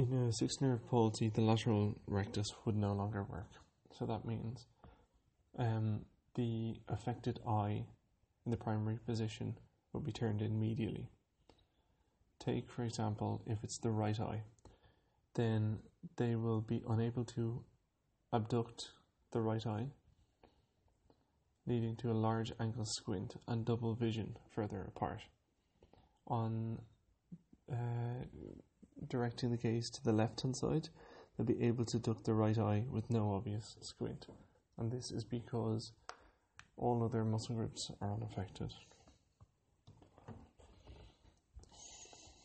In a sixth nerve palsy, the lateral rectus would no longer work. So that means um, the affected eye in the primary position will be turned in medially. Take, for example, if it's the right eye, then they will be unable to abduct the right eye, leading to a large angle squint and double vision further apart. On uh, directing the gaze to the left hand side, they'll be able to adduct the right eye with no obvious squint. And this is because all other muscle groups are unaffected.